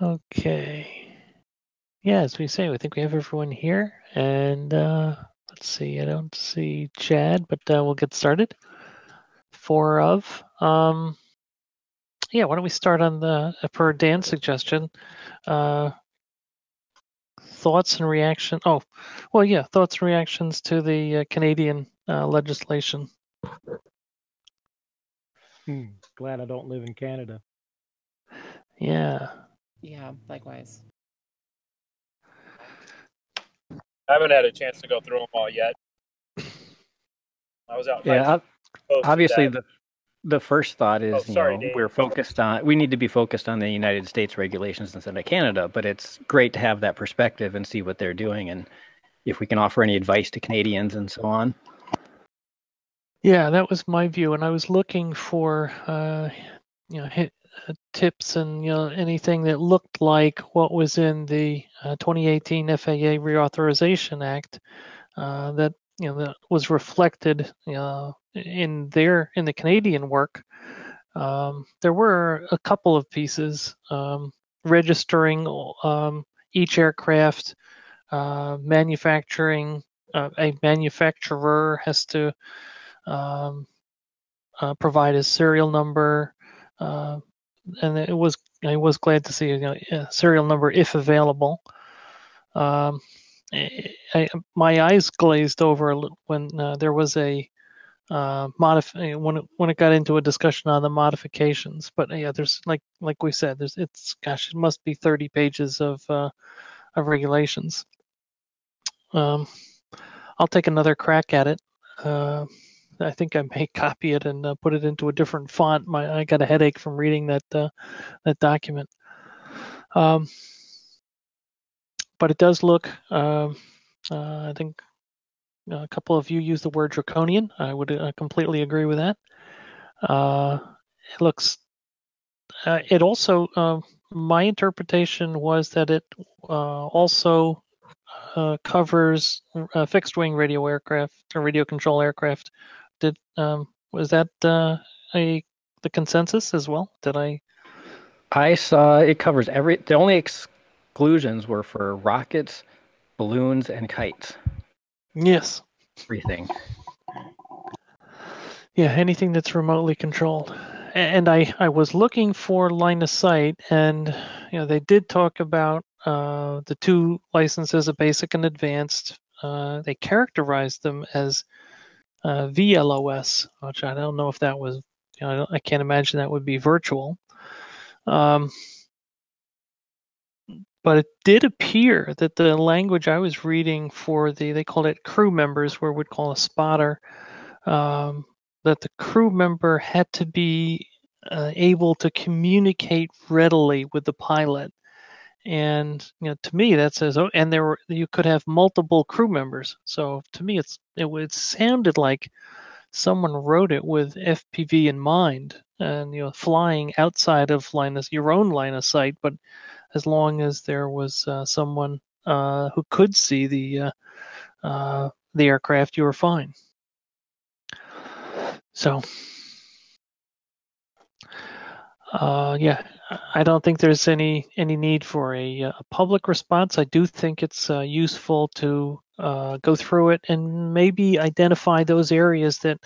Okay. Yeah, as we say, I think we have everyone here. And uh, let's see, I don't see Chad, but uh, we'll get started. Four of. Um, yeah, why don't we start on the, per Dan's suggestion, uh, thoughts and reaction. Oh, well, yeah, thoughts and reactions to the uh, Canadian uh, legislation. Hmm, glad I don't live in Canada. Yeah. Yeah, likewise. I haven't had a chance to go through them all yet. I was out. Yeah, obviously the the first thought is oh, sorry, you know, we're focused on we need to be focused on the United States regulations instead of Canada, but it's great to have that perspective and see what they're doing and if we can offer any advice to Canadians and so on. Yeah, that was my view, and I was looking for uh, you know hit, tips and you know anything that looked like what was in the uh, 2018 FAA Reauthorization Act uh, that you know that was reflected in their in the Canadian work. Um, there were a couple of pieces um, registering um, each aircraft, uh, manufacturing uh, a manufacturer has to um, uh, provide a serial number, uh, and it was I was glad to see you know, a serial number if available. Um, I, my eyes glazed over when uh, there was a uh, modif- when it, when it got into a discussion on the modifications. But yeah, there's like like we said, there's it's gosh, it must be 30 pages of uh, of regulations. Um, I'll take another crack at it. Uh, I think I may copy it and uh, put it into a different font. My I got a headache from reading that uh, that document. Um, but it does look. Um, uh, I think a couple of you use the word draconian. I would uh, completely agree with that. Uh, it looks. Uh, it also. Um, my interpretation was that it also covers fixed wing radio aircraft or radio control aircraft did um, was that uh, a the consensus as well? Did I? I saw it covers every. The only exclusions were for rockets, balloons, and kites. Yes. Everything. Yeah, anything that's remotely controlled. And I, I was looking for line of sight, and you know they did talk about uh, the two licenses, a basic and advanced. Uh, they characterized them as uh, VLOS, which I don't know if that was, you know, I, I can't imagine that would be virtual. Um, but it did appear that the language I was reading for the, they called it crew members, where we'd call a spotter, um, that the crew member had to be uh, able to communicate readily with the pilot and you know to me that says oh and there were you could have multiple crew members. So to me it's it, it sounded like someone wrote it with fpv in mind and you know flying outside of line of your own line of sight but as long as there was uh, someone uh, who could see the uh, uh the aircraft you were fine. So uh, yeah, I don't think there's any any need for a, a public response. I do think it's uh, useful to uh, go through it and maybe identify those areas that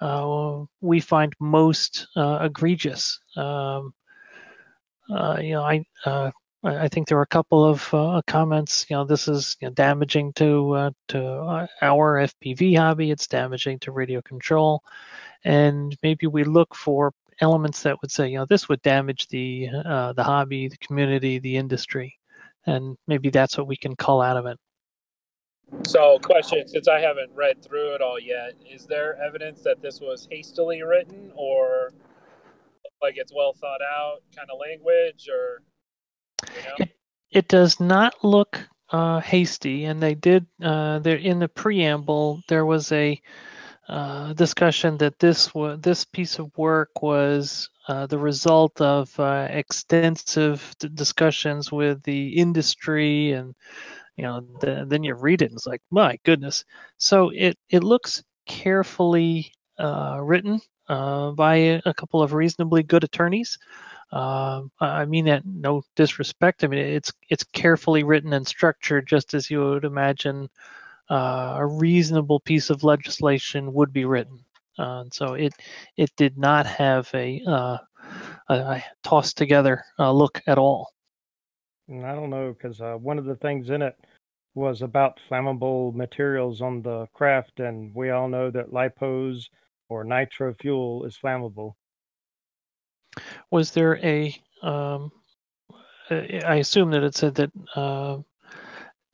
uh, we find most uh, egregious. Um, uh, you know, I I think there were a couple of comments. You know, this is you know, damaging to to our FPV hobby. It's damaging to radio control, and maybe we look for elements that would say, you know, this would damage the uh, the hobby, the community, the industry, and maybe that's what we can call out of it. So, question: Since I haven't read through it all yet, is there evidence that this was hastily written, or like it's well thought out kind of language, or you know? it, it does not look uh, hasty, and they did. Uh, there in the preamble, there was a uh, discussion that this this piece of work was uh, the result of uh, extensive discussions with the industry and you know the, then you read it and it's like my goodness so it it looks carefully uh, written uh, by a, couple of reasonably good attorneys uh, I mean that no disrespect. I mean it's it's carefully written and structured, just as you would imagine uh, a reasonable piece of legislation would be written. Uh, so it it did not have a, uh, a, a tossed together uh, look at all. And I don't know because uh, one of the things in it was about flammable materials on the craft, and we all know that lipos or nitro fuel is flammable. Was there a? Um, I assume that it said that uh,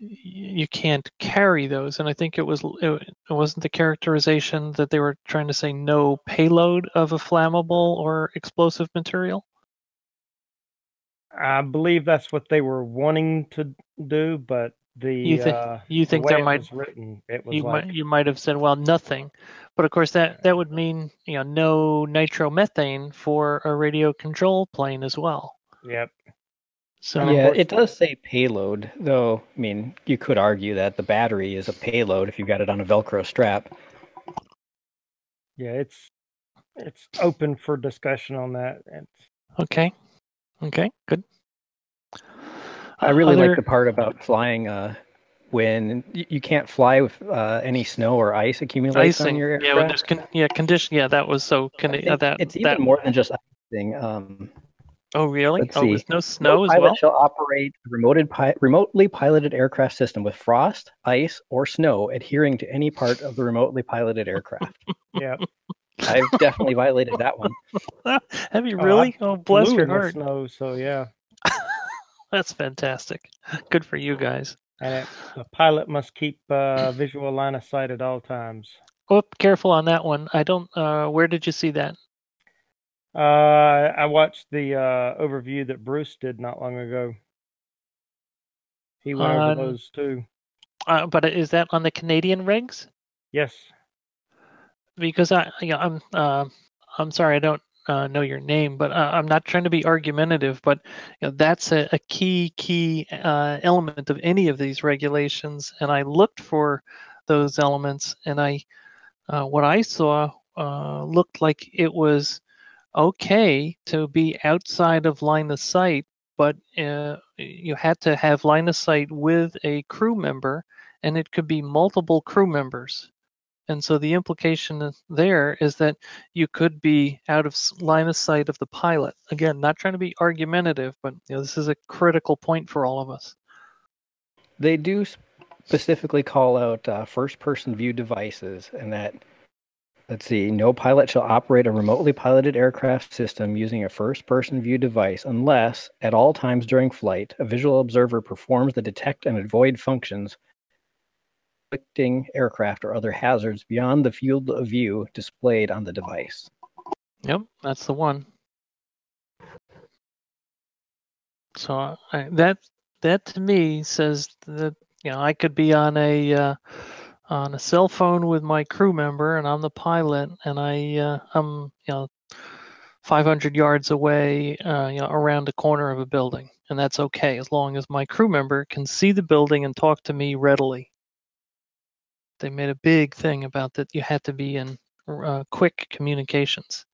you can't carry those, and I think it was it wasn't the characterization that they were trying to say no payload of a flammable or explosive material. I believe that's what they were wanting to do, but the you, th- uh, you think the there might was written, it was you like, might you might have said well nothing, but of course that that would mean you know no nitromethane for a radio control plane as well. Yep. So yeah, it does say payload, though. I mean, you could argue that the battery is a payload if you got it on a Velcro strap. Yeah, it's it's open for discussion on that. It's... Okay. Okay. Good. I really Other... like the part about flying uh, when you can't fly with uh, any snow or ice accumulates icing. on your aircraft. Yeah, when there's con- yeah condition. Yeah, that was so. Con- uh, that it's that... more than just icing. Um, oh, really? Let's oh, see. with no snow no as pilot well. shall operate a remoted pi- remotely piloted aircraft system with frost, ice, or snow adhering to any part of the remotely piloted aircraft. yeah. I've definitely violated that one. Have you really? Oh, oh bless your heart. Snow, so yeah. That's fantastic. Good for you guys. And the pilot must keep uh, visual line of sight at all times. Oh, careful on that one. I don't. Uh, where did you see that? Uh, I watched the uh, overview that Bruce did not long ago. He went over those too. Uh, but is that on the Canadian rigs? Yes. Because I, yeah, I'm. Uh, I'm sorry, I don't uh, know your name, but uh, I'm not trying to be argumentative, but you know, that's a, a, key key uh, element of any of these regulations. And I looked for those elements, and I uh, what I saw uh, looked like it was okay to be outside of line of sight, but uh, you had to have line of sight with a crew member, and it could be multiple crew members. And so the implication there is that you could be out of line of sight of the pilot. Again, not trying to be argumentative, but you know, this is a critical point for all of us. They do specifically call out uh, first person view devices, and that, let's see, no pilot shall operate a remotely piloted aircraft system using a first person view device unless, at all times during flight, a visual observer performs the detect and avoid functions conflicting aircraft or other hazards beyond the field of view displayed on the device. Yep, that's the one. So I, that that to me says that you know I could be on a uh, on a cell phone with my crew member and I'm the pilot and I uh, I'm you know 500 yards away uh, you know around a corner of a building and that's okay as long as my crew member can see the building and talk to me readily they made a big thing about that you had to be in uh, quick communications.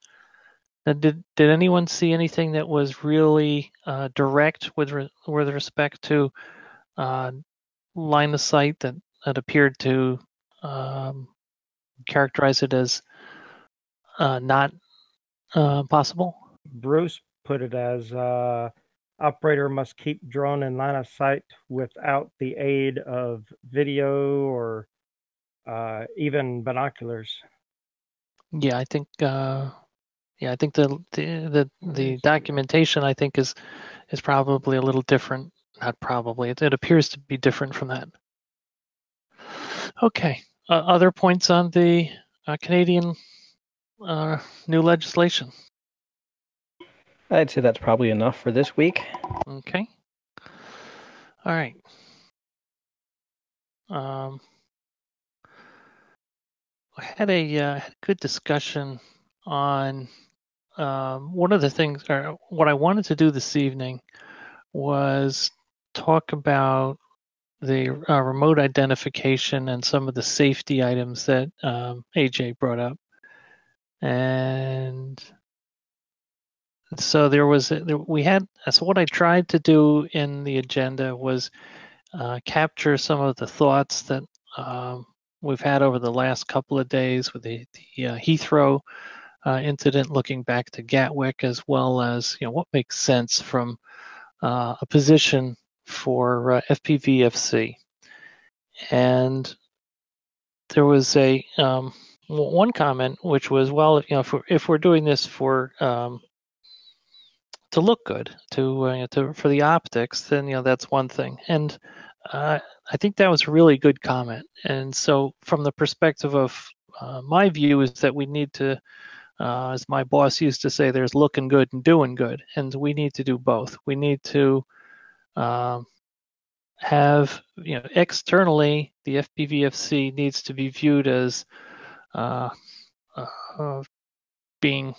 Now, did did anyone see anything that was really uh, direct with re- with respect to uh, line of sight that that appeared to um, characterize it as uh, not uh, possible? Bruce put it as uh, operator must keep drone in line of sight without the aid of video or uh, even binoculars. Yeah, I think. Uh, yeah, I think the, the the the documentation I think is is probably a little different. Not probably. It, it appears to be different from that. Okay. Uh, other points on the uh, Canadian uh, new legislation? I'd say that's probably enough for this week. Okay. All right. Um, I had a uh, good discussion on um, one of the things, or what I wanted to do this evening was talk about the uh, remote identification and some of the safety items that um, AJ brought up. And so there was we had so what I tried to do in the agenda was uh, capture some of the thoughts that um, we've had over the last couple of days with the, the uh, Heathrow uh, incident, looking back to Gatwick, as well as you know what makes sense from uh, a position for uh, FPVFC. And there was a um, one comment which was, well, you know, if we're, if we're doing this for um, to look good, to, uh, to for the optics, then you know that's one thing. And uh, I think that was a really good comment. And so, from the perspective of uh, my view, is that we need to, uh, as my boss used to say, there's looking good and doing good, and we need to do both. We need to um, have, you know, externally, the FPVFC needs to be viewed as uh, uh, being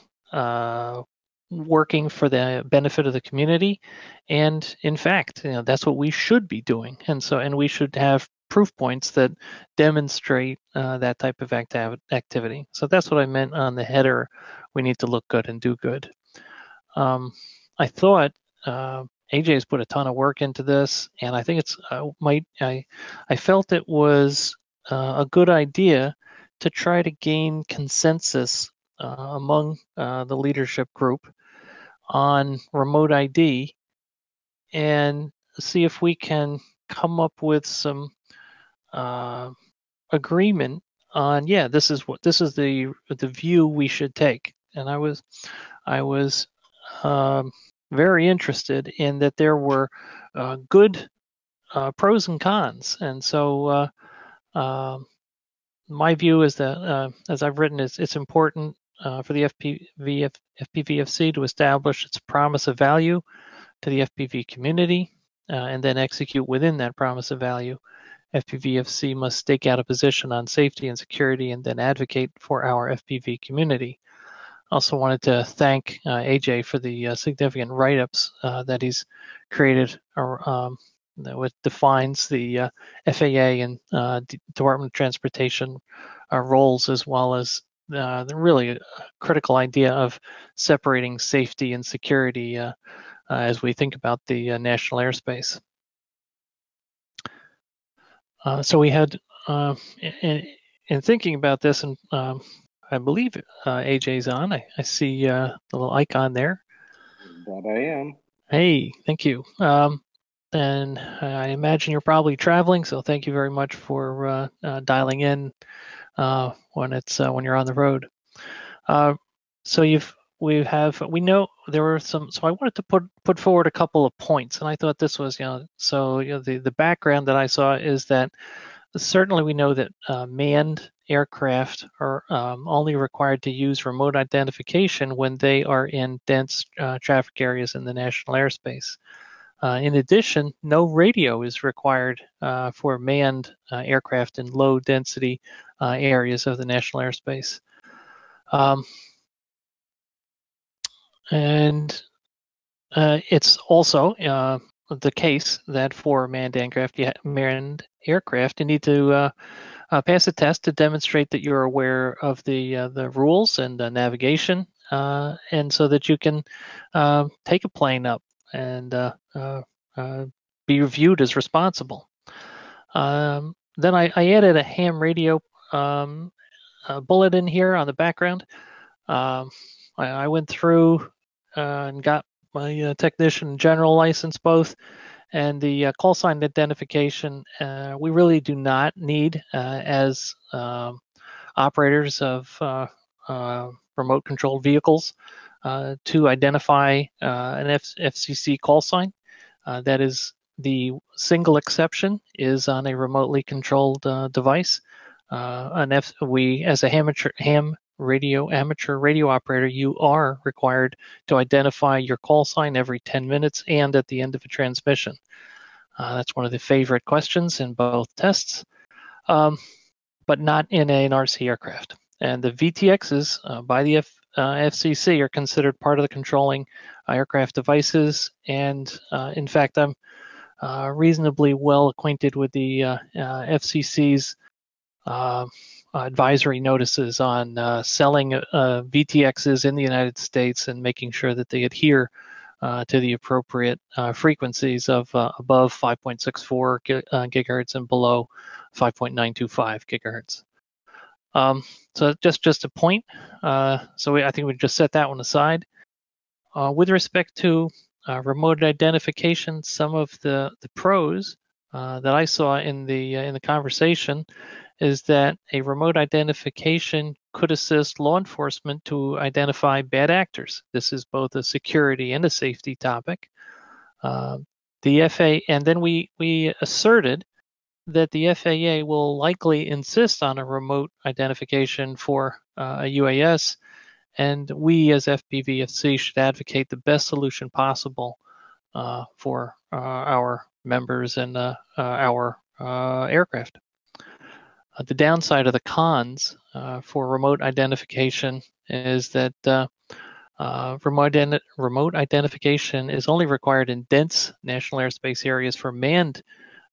working for the benefit of the community. And in fact you know, that's what we should be doing. And so and we should have proof points that demonstrate uh, that type of acti- activity. So that's what i meant on the header we need to look good and do good. Um, i thought uh, aj's put a ton of work into this and i think it's uh, might i i felt it was uh, a good idea to try to gain consensus uh, among uh, the leadership group on remote ID and see if we can come up with some uh, agreement on yeah this is what this is the the view we should take. And i was i was um, very interested in that there were uh, good uh, pros and cons and so uh, um, my view is that uh, as i've written it's, it's important uh, for the FPV, FPVFC to establish its promise of value to the FPV community and then execute within that promise of value. FPVFC must stake out a position on safety and security and then advocate for our FPV community. Also wanted to thank uh, AJ for the uh, significant write-ups uh, that he's created um, that defines the uh, FAA and Department of Transportation roles as well as uh, the really critical idea of separating safety and security uh, uh, as we think about the uh, national airspace. Uh, so we had, uh, in, in, thinking about this, and um, I believe AJ's on. I, I see the little icon there. That I am. Hey, thank you. Um, and I imagine you're probably traveling, so thank you very much for dialing in uh, when it's uh, when you're on the road. Uh, so you've we have we know there were some so i wanted to put put forward a couple of points and i thought this was you know so you know the the background that i saw is that certainly we know that uh, manned aircraft are um, only required to use remote identification when they are in dense uh, traffic areas in the national airspace uh, in addition, no radio is required uh, for manned uh, aircraft in low density uh, areas of the national airspace. Um, and uh, it's also the case that for manned aircraft, you manned aircraft, you need to pass a test to demonstrate that you're aware of the the rules and navigation, and so that you can take a plane up and uh, uh, uh, be reviewed as responsible. Um, then I, I, added a ham radio um, bullet in here on the background. Um, I, I, went through uh, and got my uh, technician general license both and the uh, call sign identification uh, we really do not need uh, as um, operators of uh, remote controlled vehicles uh, to identify uh, an F- FCC call sign. Uh, that is the single exception is on a remotely controlled uh, device. an F- we, as a amateur, ham radio amateur radio operator, you are required to identify your call sign every 10 minutes and at the end of a transmission. Uh, that's one of the favorite questions in both tests, um, but not in an RC aircraft. And the VTXs uh, by the F, uh, FCC are considered part of the controlling aircraft devices. And uh, in fact, I'm uh, reasonably well acquainted with the uh, FCC's advisory notices on uh, selling uh, VTXs in the United States and making sure that they adhere uh, to the appropriate uh, frequencies of uh, above 5.64 gigahertz and below 5.925 gigahertz. Um, so just just a point. so we, I think we just set that one aside. with respect to remote identification, some of the the pros that I saw in the in the conversation is that a remote identification could assist law enforcement to identify bad actors. This is both a security and a safety topic. Uh, the FAA, and then we, we asserted that the FAA will likely insist on a remote identification for uh, a UAS, and we as FPVFC should advocate the best solution possible uh, for uh, our members and uh, uh, our aircraft. Uh, the downside of the cons uh, for remote identification is that uh, uh remote, remote, identification is only required in dense national airspace areas for manned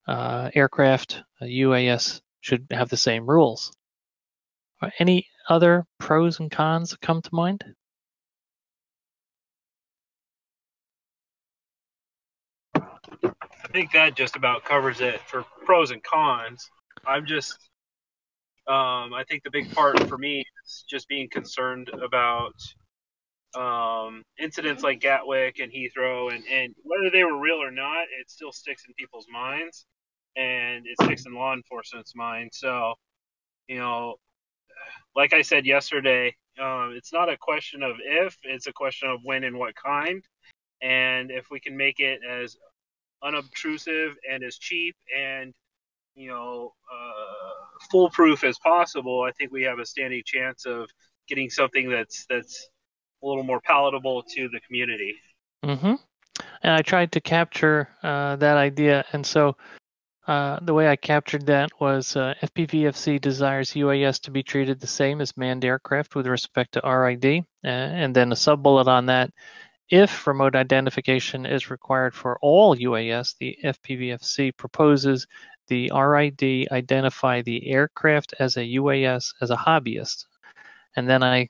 uh, aircraft. UAS should have the same rules. any other pros and cons that come to mind? I think that just about covers it for pros and cons. I'm just um, I think the big part for me is just being concerned about um, incidents like Gatwick and Heathrow, and, and whether they were real or not, it still sticks in people's minds, and it sticks in law enforcement's mind. So, you know, like I said yesterday, um, it's not a question of if, it's a question of when and what kind. And if we can make it as unobtrusive and as cheap and you know, uh, foolproof as possible, I think we have a standing chance of getting something that's that's a little more palatable to the community. Mm-hmm. And I tried to capture uh, that idea, and so uh, the way I captured that was uh, FPVFC desires UAS to be treated the same as manned aircraft with respect to RID, and then a sub bullet on that. If remote identification is required for all UAS, the FPVFC proposes the RID identify the aircraft as a UAS as a hobbyist. And then I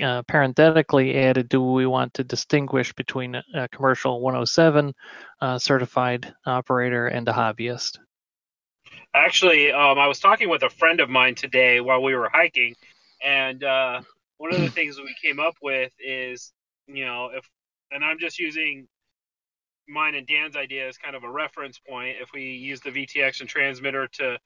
uh, parenthetically added, do we want to distinguish between a commercial 107 uh, certified operator and a hobbyist? Actually, um, I was talking with a friend of mine today while we were hiking, and uh, one of the things we came up with is, you know, if, and I'm just using mine and Dan's idea is kind of a reference point. If we use the VTX and transmitter to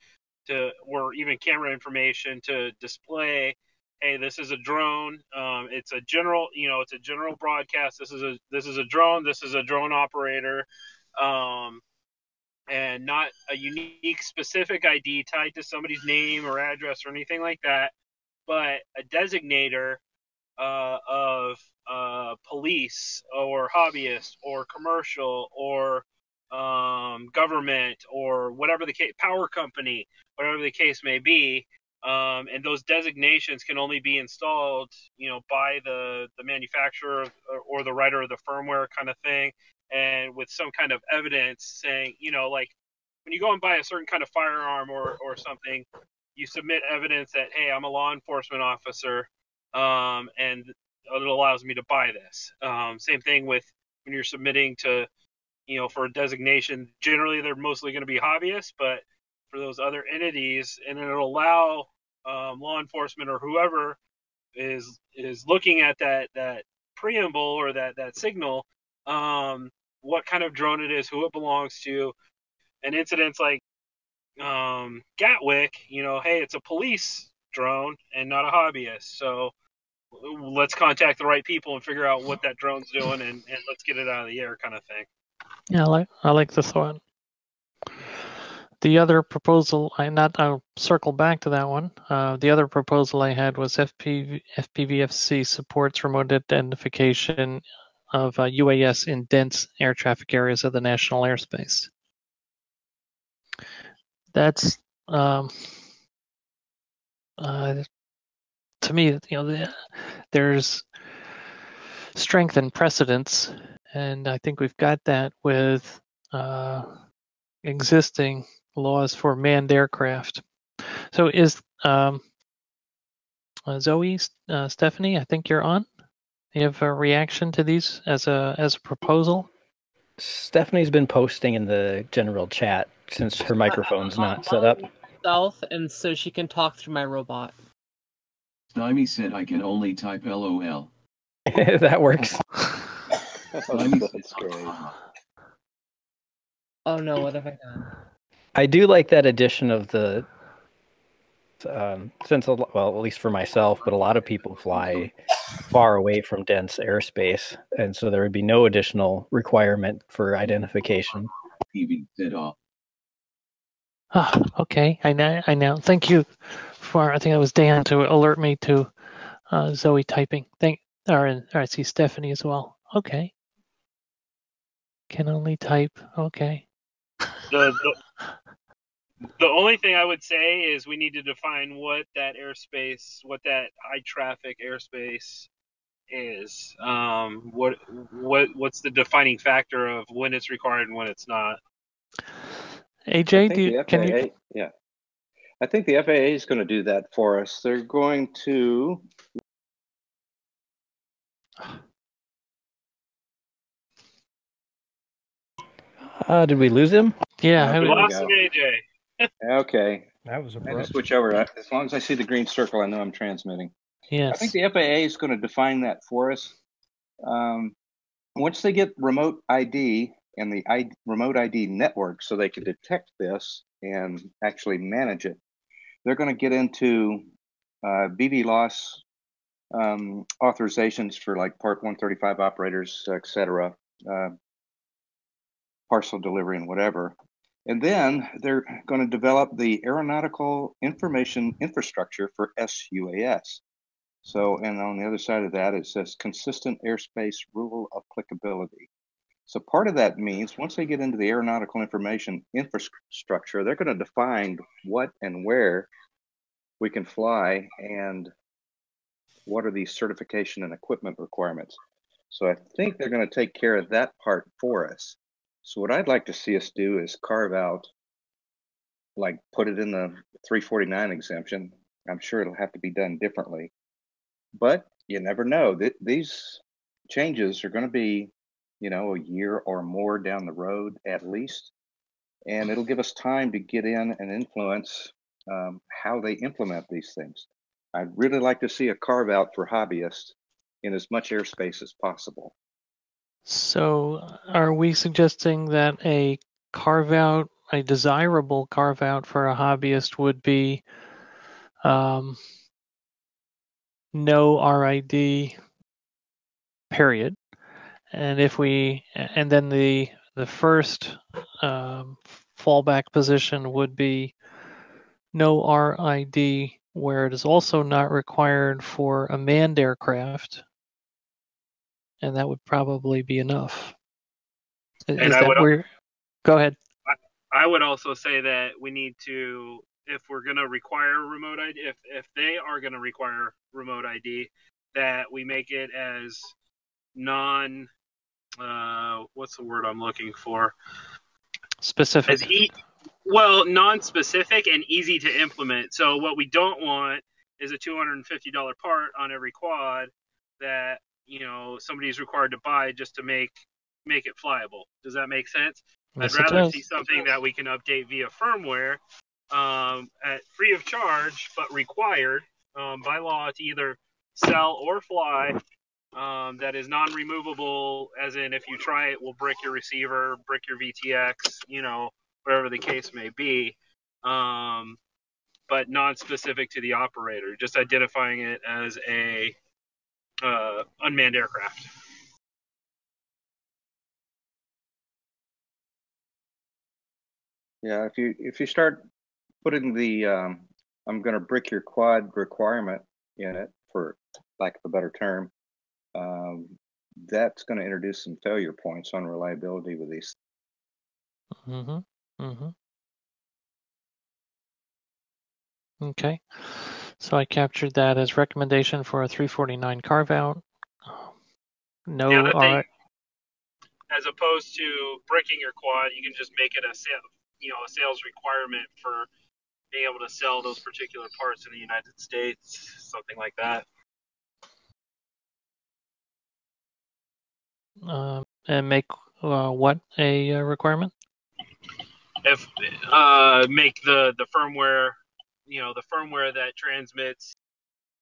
to or even camera information to display, hey, this is a drone. Um, it's a general, you know, it's a general broadcast. This is a this is a drone. This is a drone operator. Um, and not a unique specific ID tied to somebody's name or address or anything like that, but a designator uh, of uh, police or hobbyist or commercial or um, government or whatever the case, power company, whatever the case may be. Um, and those designations can only be installed, you know, by the, the manufacturer or, or the writer of the firmware kind of thing, and with some kind of evidence saying, you know, like when you go and buy a certain kind of firearm or, or something, you submit evidence that, hey, I'm a law enforcement officer um, and it allows me to buy this. Um, same thing with when you're submitting to, you know, for a designation. Generally, they're mostly going to be hobbyists, but for those other entities, and it'll allow um, law enforcement or whoever is is looking at that that preamble or that that signal, um, what kind of drone it is, who it belongs to, and incidents like um, Gatwick, you know, hey, it's a police drone and not a hobbyist, so let's contact the right people and figure out what that drone's doing and, and let's get it out of the air kind of thing. Yeah, I like I like the thought. The other proposal, I not I'll circle back to that one. Uh, the other proposal I had was FPV, FPVFC supports remote identification of uh, UAS in dense air traffic areas of the national airspace. That's um, uh, to me, you know, there's strength and precedence, and I think we've got that with uh, existing laws for manned aircraft. So, is um, uh, Zoe, uh, Stephanie, I think you're on. You have a reaction to these as a as a proposal? Stephanie's been posting in the general chat since her microphone's not set up. South, and so she can talk through my robot. Slimy said I can only type LOL. that works. That's great. Oh no, what have I done? I do like that addition of the um, since well at least for myself but a lot of people fly far away from dense airspace and so there would be no additional requirement for identification TV did off. Ah, okay. I now, I now thank you for. I think it was Dan to alert me to uh, Zoe typing. Thank. Or, or I see Stephanie as well. Okay. Can only type. Okay. The, the, the only thing I would say is we need to define what that airspace, what that high traffic airspace is. Um, what what what's the defining factor of when it's required and when it's not? AJ, do you, can you? Yeah. I think the FAA is going to do that for us. They're going to. Uh, did we lose him? Yeah. Okay. I We would- lost him, AJ. Okay. That was I abrupt. just switch over. As long as I see the green circle, I know I'm transmitting. Yes. I think the FAA is going to define that for us. Um, once they get remote ID and the I, remote ID network, so they can detect this and actually manage it, they're going to get into uh, BVLOS um, authorizations for like Part 135 operators, et cetera, uh, parcel delivery and whatever. And then they're going to develop the aeronautical information infrastructure for SUAS. So, and on the other side of that, it says consistent airspace rule applicability. So, part of that means once they get into the aeronautical information infrastructure, they're going to define what and where we can fly and what are the certification and equipment requirements. So, I think they're going to take care of that part for us. So, what I'd like to see us do is carve out, like, put it in the 349 exemption. I'm sure it'll have to be done differently but you never know. Th- these changes are going to be, you know, a year or more down the road at least, and it'll give us time to get in and influence um, how they implement these things. I'd really like to see a carve out for hobbyists in as much airspace as possible. So, are we suggesting that a carve out, a desirable carve out for a hobbyist would be um, no RID, period. And if we, and then the the first um, fallback position would be no RID, where it is also not required for a manned aircraft, and that would probably be enough. Is And I that would- where? Go ahead. I would also say that we need to, if we're going to require remote ID, if if they are going to require remote ID, that we make it as non, uh, what's the word I'm looking for? Specific. As e- well, non-specific and easy to implement. So what we don't want is a $250 part on every quad that you know somebody's required to buy just to make make it flyable. Does that make sense? Yes, I'd rather see something that we can update via firmware um, at free of charge, but required um, by law to either sell or fly. Um, that is non-removable, as in if you try it, will brick your receiver, brick your VTX, you know, whatever the case may be. Um, but non-specific to the operator, just identifying it as a uh, unmanned aircraft. Yeah, if you if you start putting the um, I'm going to brick your quad requirement in it, for lack of a better term, um, that's going to introduce some failure points on reliability with these. Mm-hmm. Mm-hmm. Okay. So I captured that as recommendation for a 349 carve out. No, The other all thing, right. as opposed to breaking your quad, you can just make it a sale, you know, a sales requirement for being able to sell those particular parts in the United States, something like that. Uh, and make uh, what a uh, requirement? If uh, make the the firmware, you know, the firmware that transmits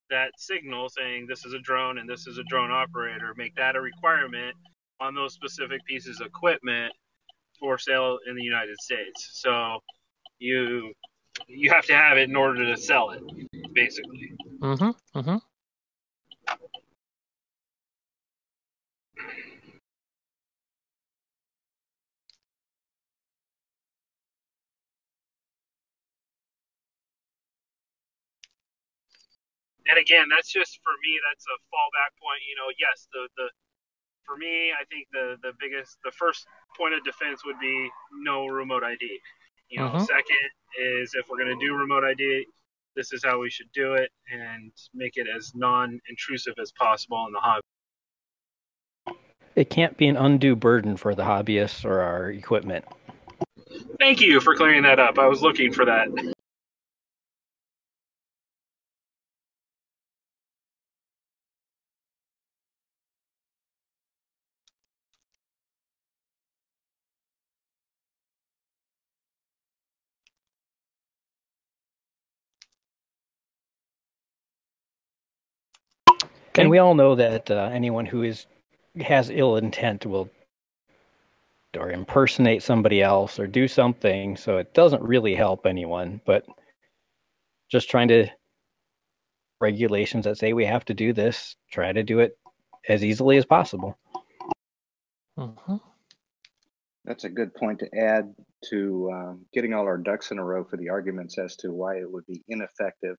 that signal saying this is a drone and this is a drone operator, make that a requirement on those specific pieces of equipment for sale in the United States. So you you have to have it in order to sell it, basically. Mm-hmm. Mm-hmm. And again, that's just for me. That's a fallback point. You know, yes, the the for me, I think the the biggest, the first point of defense would be no remote ID. You know, uh-huh. second is if we're going to do remote ID, this is how we should do it and make it as non-intrusive as possible in the hobby. It can't be an undue burden for the hobbyists or our equipment. Thank you for clearing that up. I was looking for that. And we all know that uh, anyone who is has ill intent will or impersonate somebody else or do something, so it doesn't really help anyone. But just trying to regulations that say we have to do this, try to do it as easily as possible. Mm-hmm. That's a good point to add to um, getting all our ducks in a row for the arguments as to why it would be ineffective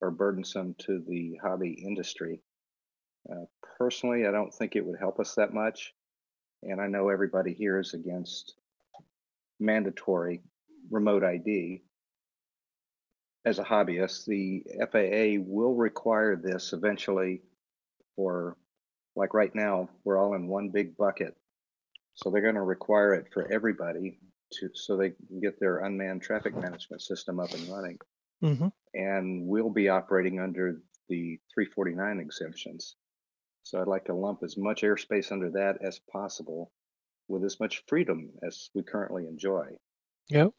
or burdensome to the hobby industry. Uh, personally, I don't think it would help us that much. And I know everybody here is against mandatory remote ID. As a hobbyist, the FAA will require this eventually for, like right now, we're all in one big bucket. So they're going to require it for everybody to so they can get their unmanned traffic management system up and running. Mm-hmm. And we'll be operating under the 349 exemptions. So I'd like to lump as much airspace under that as possible with as much freedom as we currently enjoy. Yep.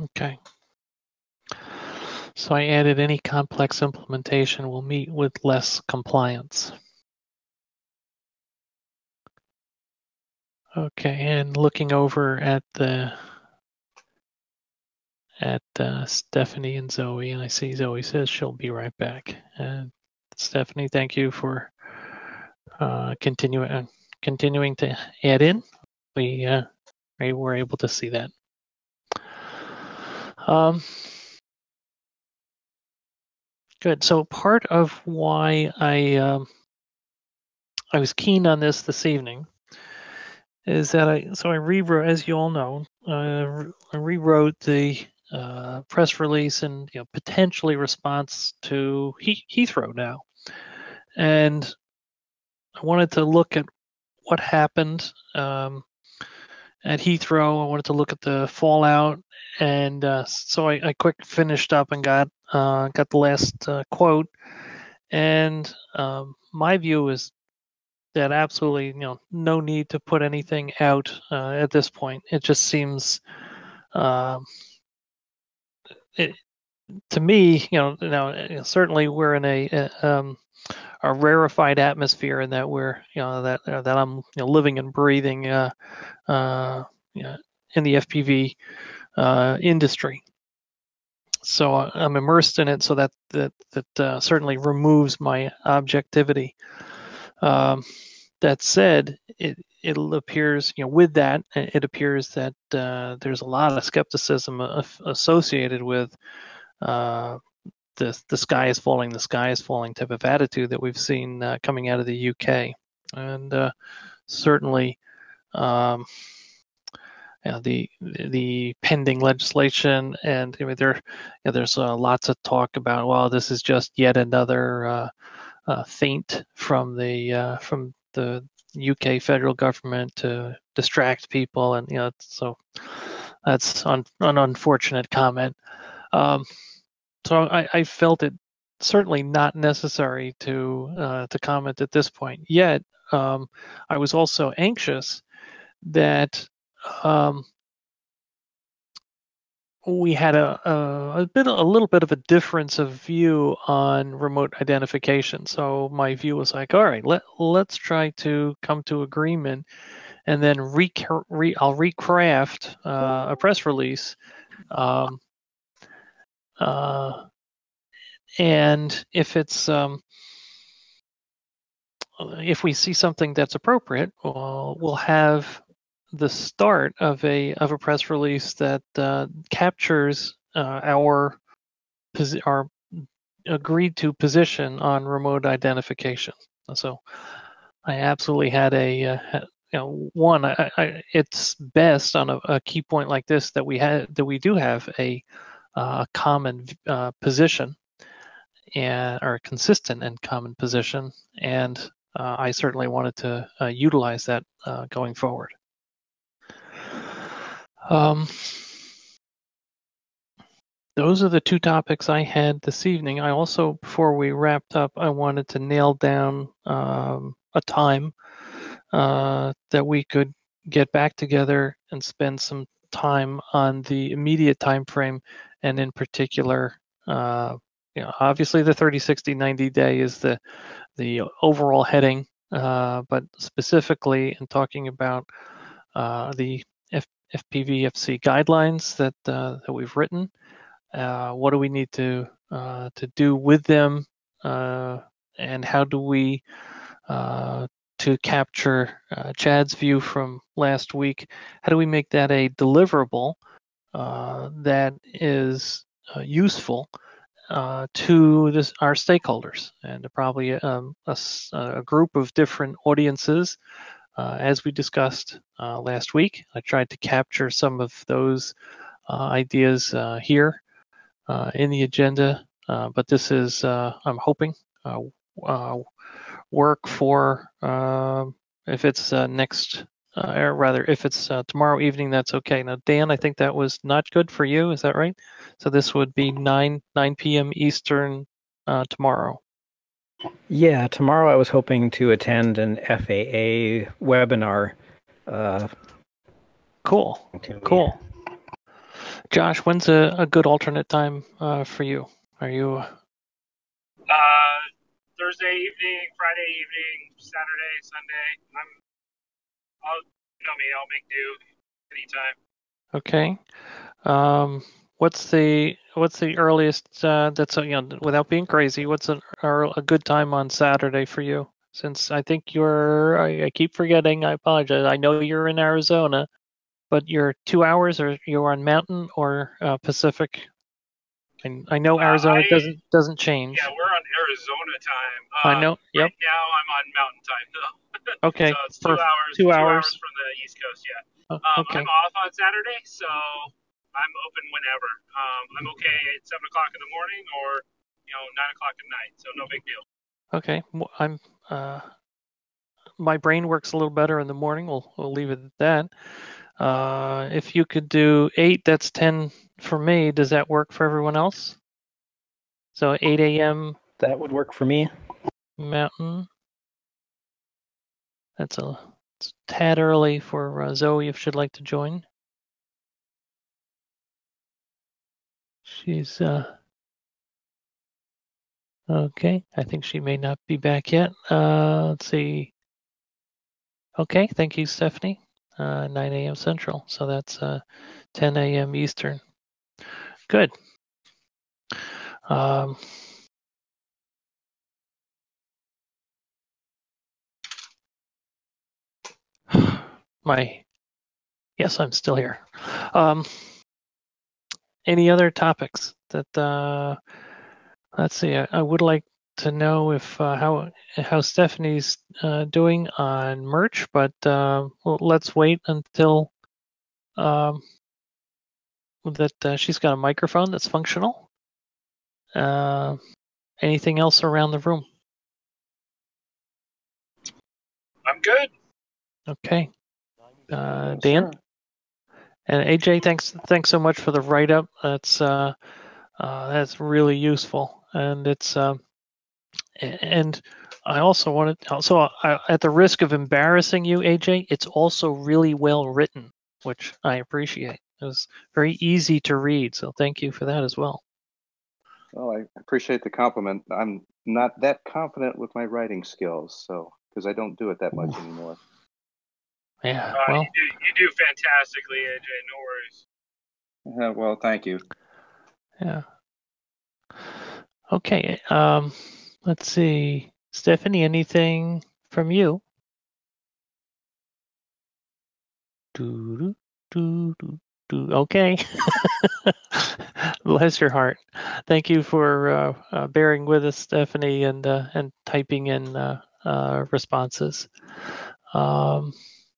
Okay. So I added any complex implementation will meet with less compliance. Okay, and looking over at the at uh, Stephanie and Zoe, and I see Zoe says she'll be right back. And Stephanie, thank you for uh, continuing uh, continuing to add in. We uh, we were able to see that. Um, Good. So part of why I um, I was keen on this this evening is that I so I rewrote, as you all know, uh, I rewrote the uh, press release and you know potentially response to he- Heathrow now, and I wanted to look at what happened um, at Heathrow. I wanted to look at the fallout, and uh, so I, I, quick finished up and got uh, got the last uh, quote. And um, my view is that absolutely, you know, no need to put anything out uh, at this point. It just seems, um, it, to me, you know, now certainly we're in a, a um, a rarefied atmosphere in that we're you know that uh, that I'm you know, living and breathing uh, uh, you know, in the FPV uh, industry. So uh, I'm immersed in it, so that that that uh, certainly removes my objectivity. Um, that said, it it appears you know with that it appears that there's a lot of skepticism associated with the the sky is falling, the sky is falling type of attitude that we've seen uh, coming out of the UK, and uh, certainly, um, you know, the the pending legislation, and I mean, there you know, there's uh, lots of talk about well, this is just yet another uh, uh, feint from the uh, from the UK federal government to distract people, and you know, so that's un, an unfortunate comment. Um, so I, I, felt it certainly not necessary to uh, to comment at this point. Yet um, I was also anxious that um, we had a, a, a bit a little bit of a difference of view on remote identification. So my view was like, all right, let let's try to come to agreement, and then re, re I'll recraft uh, a press release. Um, uh, and if it's um, if we see something that's appropriate, we'll, have the start of a of a press release that uh, captures uh, our our agreed to position on remote identification. So I absolutely had a uh, you know one I, I, it's best on a, a, key point like this that we had that we do have a uh, common uh, position and or consistent and common position and uh, I certainly wanted to utilize that going forward. Um, those are the two topics I had this evening. I also, before we wrapped up, I wanted to nail down um, a time uh, that we could get back together and spend some time on the immediate time frame, and in particular, uh, you know, obviously the 30, 60, 90 day is the the overall heading, uh, but specifically in talking about uh, the FPVFC guidelines that uh, that we've written. Uh, what do we need to uh, to do with them, and how do we to capture uh, Chad's view from last week? How do we make that a deliverable that is useful to this, our stakeholders and probably um, a, a, group of different audiences uh, as we discussed uh, last week, I tried to capture some of those uh, ideas here in the agenda, but this is, I'm hoping, work for um, if it's next uh, or rather, if it's uh, tomorrow evening, that's okay. Now, Dan, I think that was not good for you. Is that right? So this would be 9 9 p.m. Eastern uh, tomorrow. Yeah, tomorrow I was hoping to attend an FAA webinar. Uh, cool. Cool. Josh, when's a, a good alternate time uh, for you? Are you? Thursday evening, Friday evening, Saturday, Sunday. I'm. I'll you know me. I'll make do anytime. Okay. Um, what's the what's the earliest uh, that's you know without being crazy what's a, a good time on saturday for you since i think you're I, I, keep forgetting i apologize i know you're in arizona but you're two hours or you're on mountain or uh, pacific I, I know uh, arizona uh, I, doesn't doesn't change yeah we're on arizona time i know yep right now i'm on mountain time though okay so it's two hours two, two hours. hours from the east coast yeah uh, um, okay. i'm off on saturday so I'm open whenever. Um, I'm okay at seven o'clock in the morning or you know nine o'clock at night, so no big deal. Okay, I'm. Uh, my brain works a little better in the morning. We'll we'll leave it at that. Uh, if you could do eight, that's ten for me. Does that work for everyone else? So 8 a.m. That would work for me. Mountain. That's a, a tad early for uh, Zoe if she'd like to join. She's uh okay. I think she may not be back yet. Uh, let's see. Okay, thank you, Stephanie. Uh, 9 a.m. Central, so that's uh, 10 a.m. Eastern. Good. Um, my yes, I'm still here. Um, any other topics that uh, let's see I, I, would like to know if uh, how how stephanie's uh, doing on merch but uh, let's wait until um, that uh, she's got a microphone that's functional. Uh, anything else around the room? I'm good. Okay. Uh, Dan? And AJ, thanks thanks so much for the write up. That's uh, uh, that's really useful, and it's um, and I also wanted so I, at the risk of embarrassing you, AJ, it's also really well written, which I appreciate. It was very easy to read, so thank you for that as well. Well, I appreciate the compliment. I'm not that confident with my writing skills, so because I don't do it that much anymore. Yeah, Uh, well, you, do, you do fantastically, AJ. No worries. Uh, well, thank you. yeah. Okay, um, let's see. Stephanie, anything from you? Do, do, do, do. Okay. Bless your heart. Thank you for uh, uh, bearing with us, Stephanie, and uh, and typing in uh, uh, responses. Um,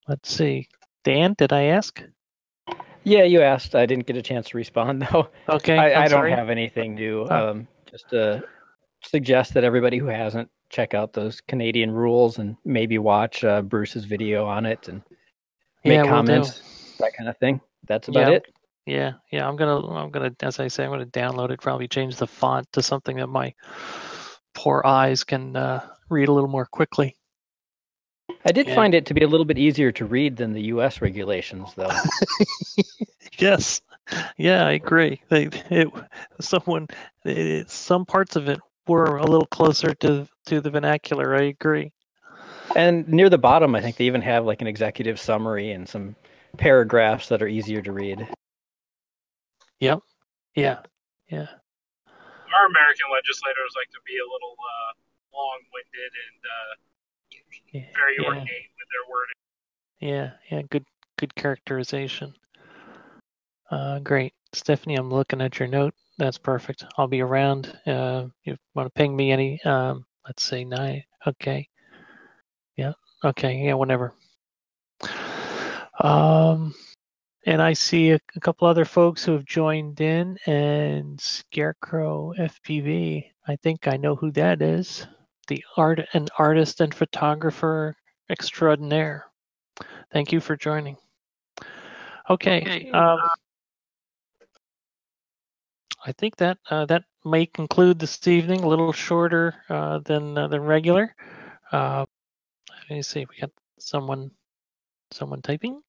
let's see. Dan, did I ask? Yeah, you asked. I didn't get a chance to respond though. Okay. I, I'm don't have anything new. Oh. Um, just to suggest that everybody who hasn't check out those Canadian rules and maybe watch uh, Bruce's video on it and make Yeah, comments, that kind of thing. That's about Yeah. it. Yeah, yeah. I'm gonna, I'm gonna, as I say, I'm gonna download it. Probably change the font to something that my poor eyes can uh, read a little more quickly. I did Yeah. find it to be a little bit easier to read than the U.S. regulations, though. yes, yeah, I agree. They, it, someone, it, some parts of it were a little closer to to the vernacular. I agree. and near the bottom, I think they even have like an executive summary and some paragraphs that are easier to read. Yep. Yeah. Yeah. Our American legislators like to be a little uh, long-winded and uh, Yeah. very yeah. ornate with their wording. Yeah, yeah, good good characterization. Uh, great. Stephanie, I'm looking at your note. That's perfect. I'll be around. Uh, you want to ping me any, um, let's say nine. Okay. Yeah. Okay. Yeah, whenever. Um, and I see a, a couple other folks who have joined in and Scarecrow FPV. I think I know who that is. The art, an artist and photographer extraordinaire. Thank you for joining. Okay. Um, I think that uh, that may conclude this evening. A little shorter uh, than uh, than regular. Uh, let me see. If we got someone someone typing.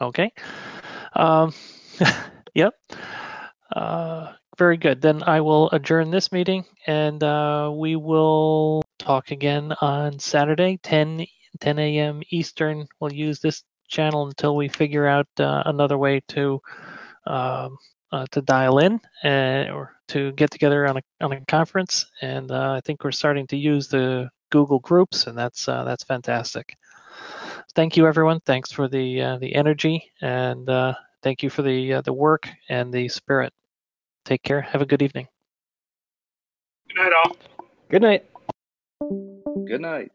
Okay. Um, yep. Uh, very good. Then I will adjourn this meeting, and uh, we will talk again on Saturday, 10 10 a.m. Eastern. We'll use this channel until we figure out uh, another way to um, uh, to dial in uh, or to get together on a on a conference. And uh, I think we're starting to use the Google Groups, and that's uh, that's fantastic. Thank you, everyone. Thanks for the uh, the energy, and uh, thank you for the uh, the work and the spirit. Take care. Have a good evening. Good night, all. Good night. Good night.